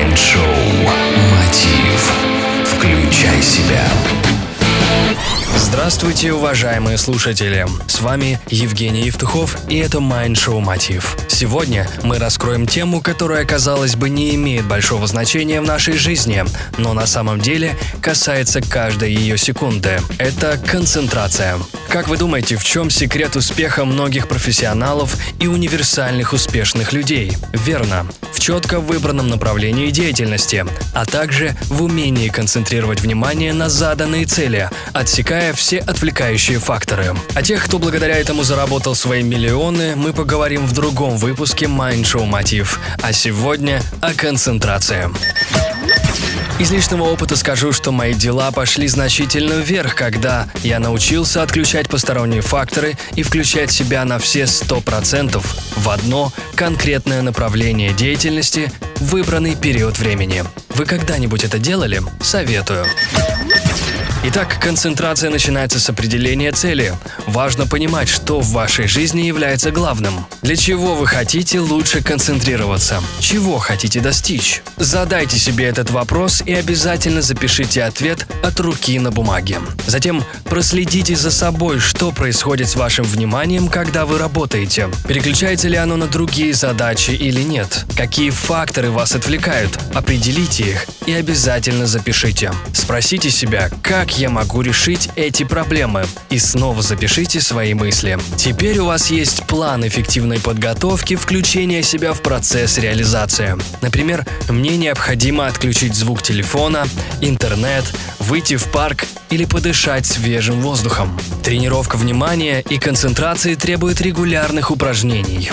Mind Show «Мотив». Включай себя. Здравствуйте, уважаемые слушатели! С вами Евгений Евтухов, и это Mind Show Мотив. Сегодня мы раскроем тему, которая, казалось бы, не имеет большого значения в нашей жизни, но на самом деле касается каждой ее секунды. Это концентрация. Как вы думаете, в чем секрет успеха многих профессионалов и универсальных успешных людей? Верно, в четко выбранном направлении деятельности, а также в умении концентрировать внимание на заданные цели, отсекая все отвлекающие факторы. О тех, кто благодаря этому заработал свои миллионы, мы поговорим в другом выпуске Mind Show Мотив, а сегодня о концентрации. Из личного опыта скажу, что мои дела пошли значительно вверх, когда я научился отключать посторонние факторы и включать себя на все 100% в одно конкретное направление деятельности в выбранный период времени. Вы когда-нибудь это делали? Советую. Итак, концентрация начинается с определения цели. Важно понимать, что в вашей жизни является главным. Для чего вы хотите лучше концентрироваться? Чего хотите достичь? Задайте себе этот вопрос и обязательно запишите ответ от руки на бумаге. Затем проследите за собой, что происходит с вашим вниманием, когда вы работаете. Переключается ли оно на другие задачи или нет? Какие факторы вас отвлекают? Определите их и обязательно запишите. Спросите себя, как я могу решить эти проблемы? И снова запишите свои мысли. Теперь у вас есть план эффективной подготовки включения себя в процесс реализации. Например, мне необходимо отключить звук телефона, интернет, выйти в парк или подышать свежим воздухом. Тренировка внимания и концентрации требует регулярных упражнений.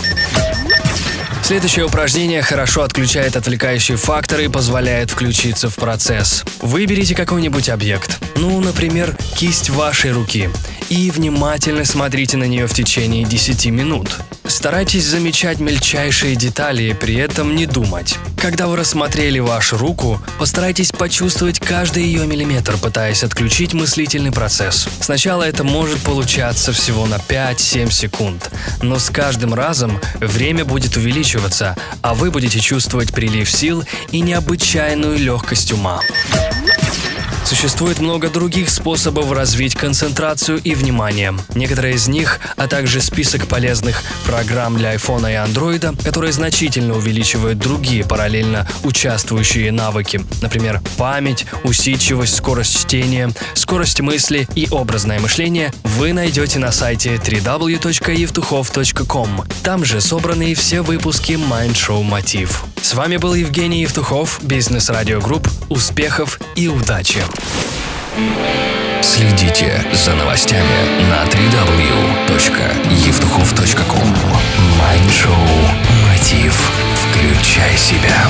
Следующее упражнение хорошо отключает отвлекающие факторы и позволяет включиться в процесс. Выберите какой-нибудь объект, ну, например, кисть вашей руки, и внимательно смотрите на нее в течение 10 минут. Старайтесь замечать мельчайшие детали и при этом не думать. Когда вы рассмотрели вашу руку, постарайтесь почувствовать каждый ее миллиметр, пытаясь отключить мыслительный процесс. Сначала это может получаться всего на 5-7 секунд, но с каждым разом время будет увеличиваться, а вы будете чувствовать прилив сил и необычайную легкость ума. Существует много других способов развить концентрацию и внимание. Некоторые из них, а также список полезных программ для iPhone и Android, которые значительно увеличивают другие параллельно участвующие навыки, например, память, усидчивость, скорость чтения, скорость мысли и образное мышление, вы найдете на сайте www.evtuchov.com. Там же собраны все выпуски Mind Show Мотив. С вами был Евгений Евтухов, Business Radio Group. Успехов и удачи! Следите за новостями на www.evtuchov.com Майншоу «Мотив». Включай себя.